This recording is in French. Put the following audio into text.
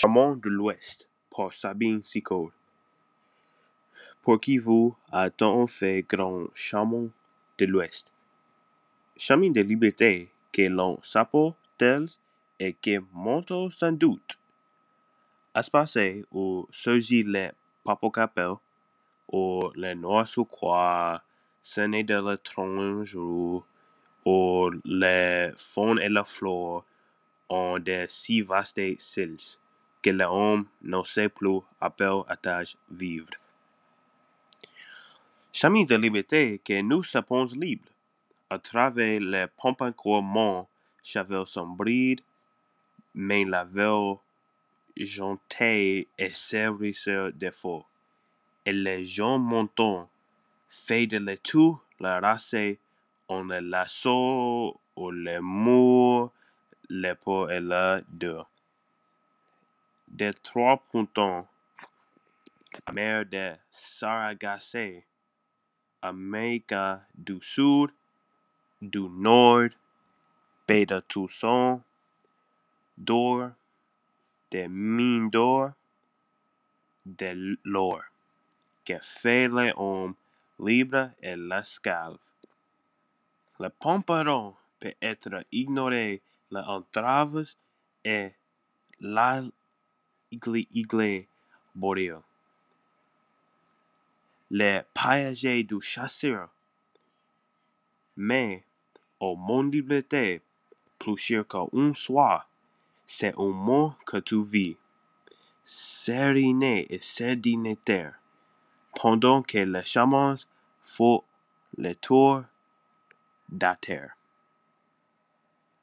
Chaman de l'Ouest par Sabine Sicot Pour qui vous a tant fait grand chaman de l'Ouest? Chemin de liberté que l'on s'appelle et que monte sans doute. Se passer où surgit le papocapel ou le noir sous croix cerné de l'étrange où les faunes et la flore ont de si vastes cils que l'homme ne sait plus à quel étage vivre. Chemin de liberté que nous sapons libres, à travers les chevel son bride, mais la veille gentille et servisseur des faux. Et les gens montants, fait de l'étau, la race, on le lasso, ou le mur, le pot et le deux. Des trois pontons, mer de Saragassé, Amérique du Sud, du Nord, baie de Toussaint, d'or, des mines de l'or, que fait l'homme libre et l'esclave. Le pompadour peut être ignoré les entraves et l'aigle boréal. Le paillage du chasseur. Mais, au monde liberté, plus cher qu'un soir, c'est au monde que tu vis, serené et sédentaire, pendant que les chamans font le tour de terre.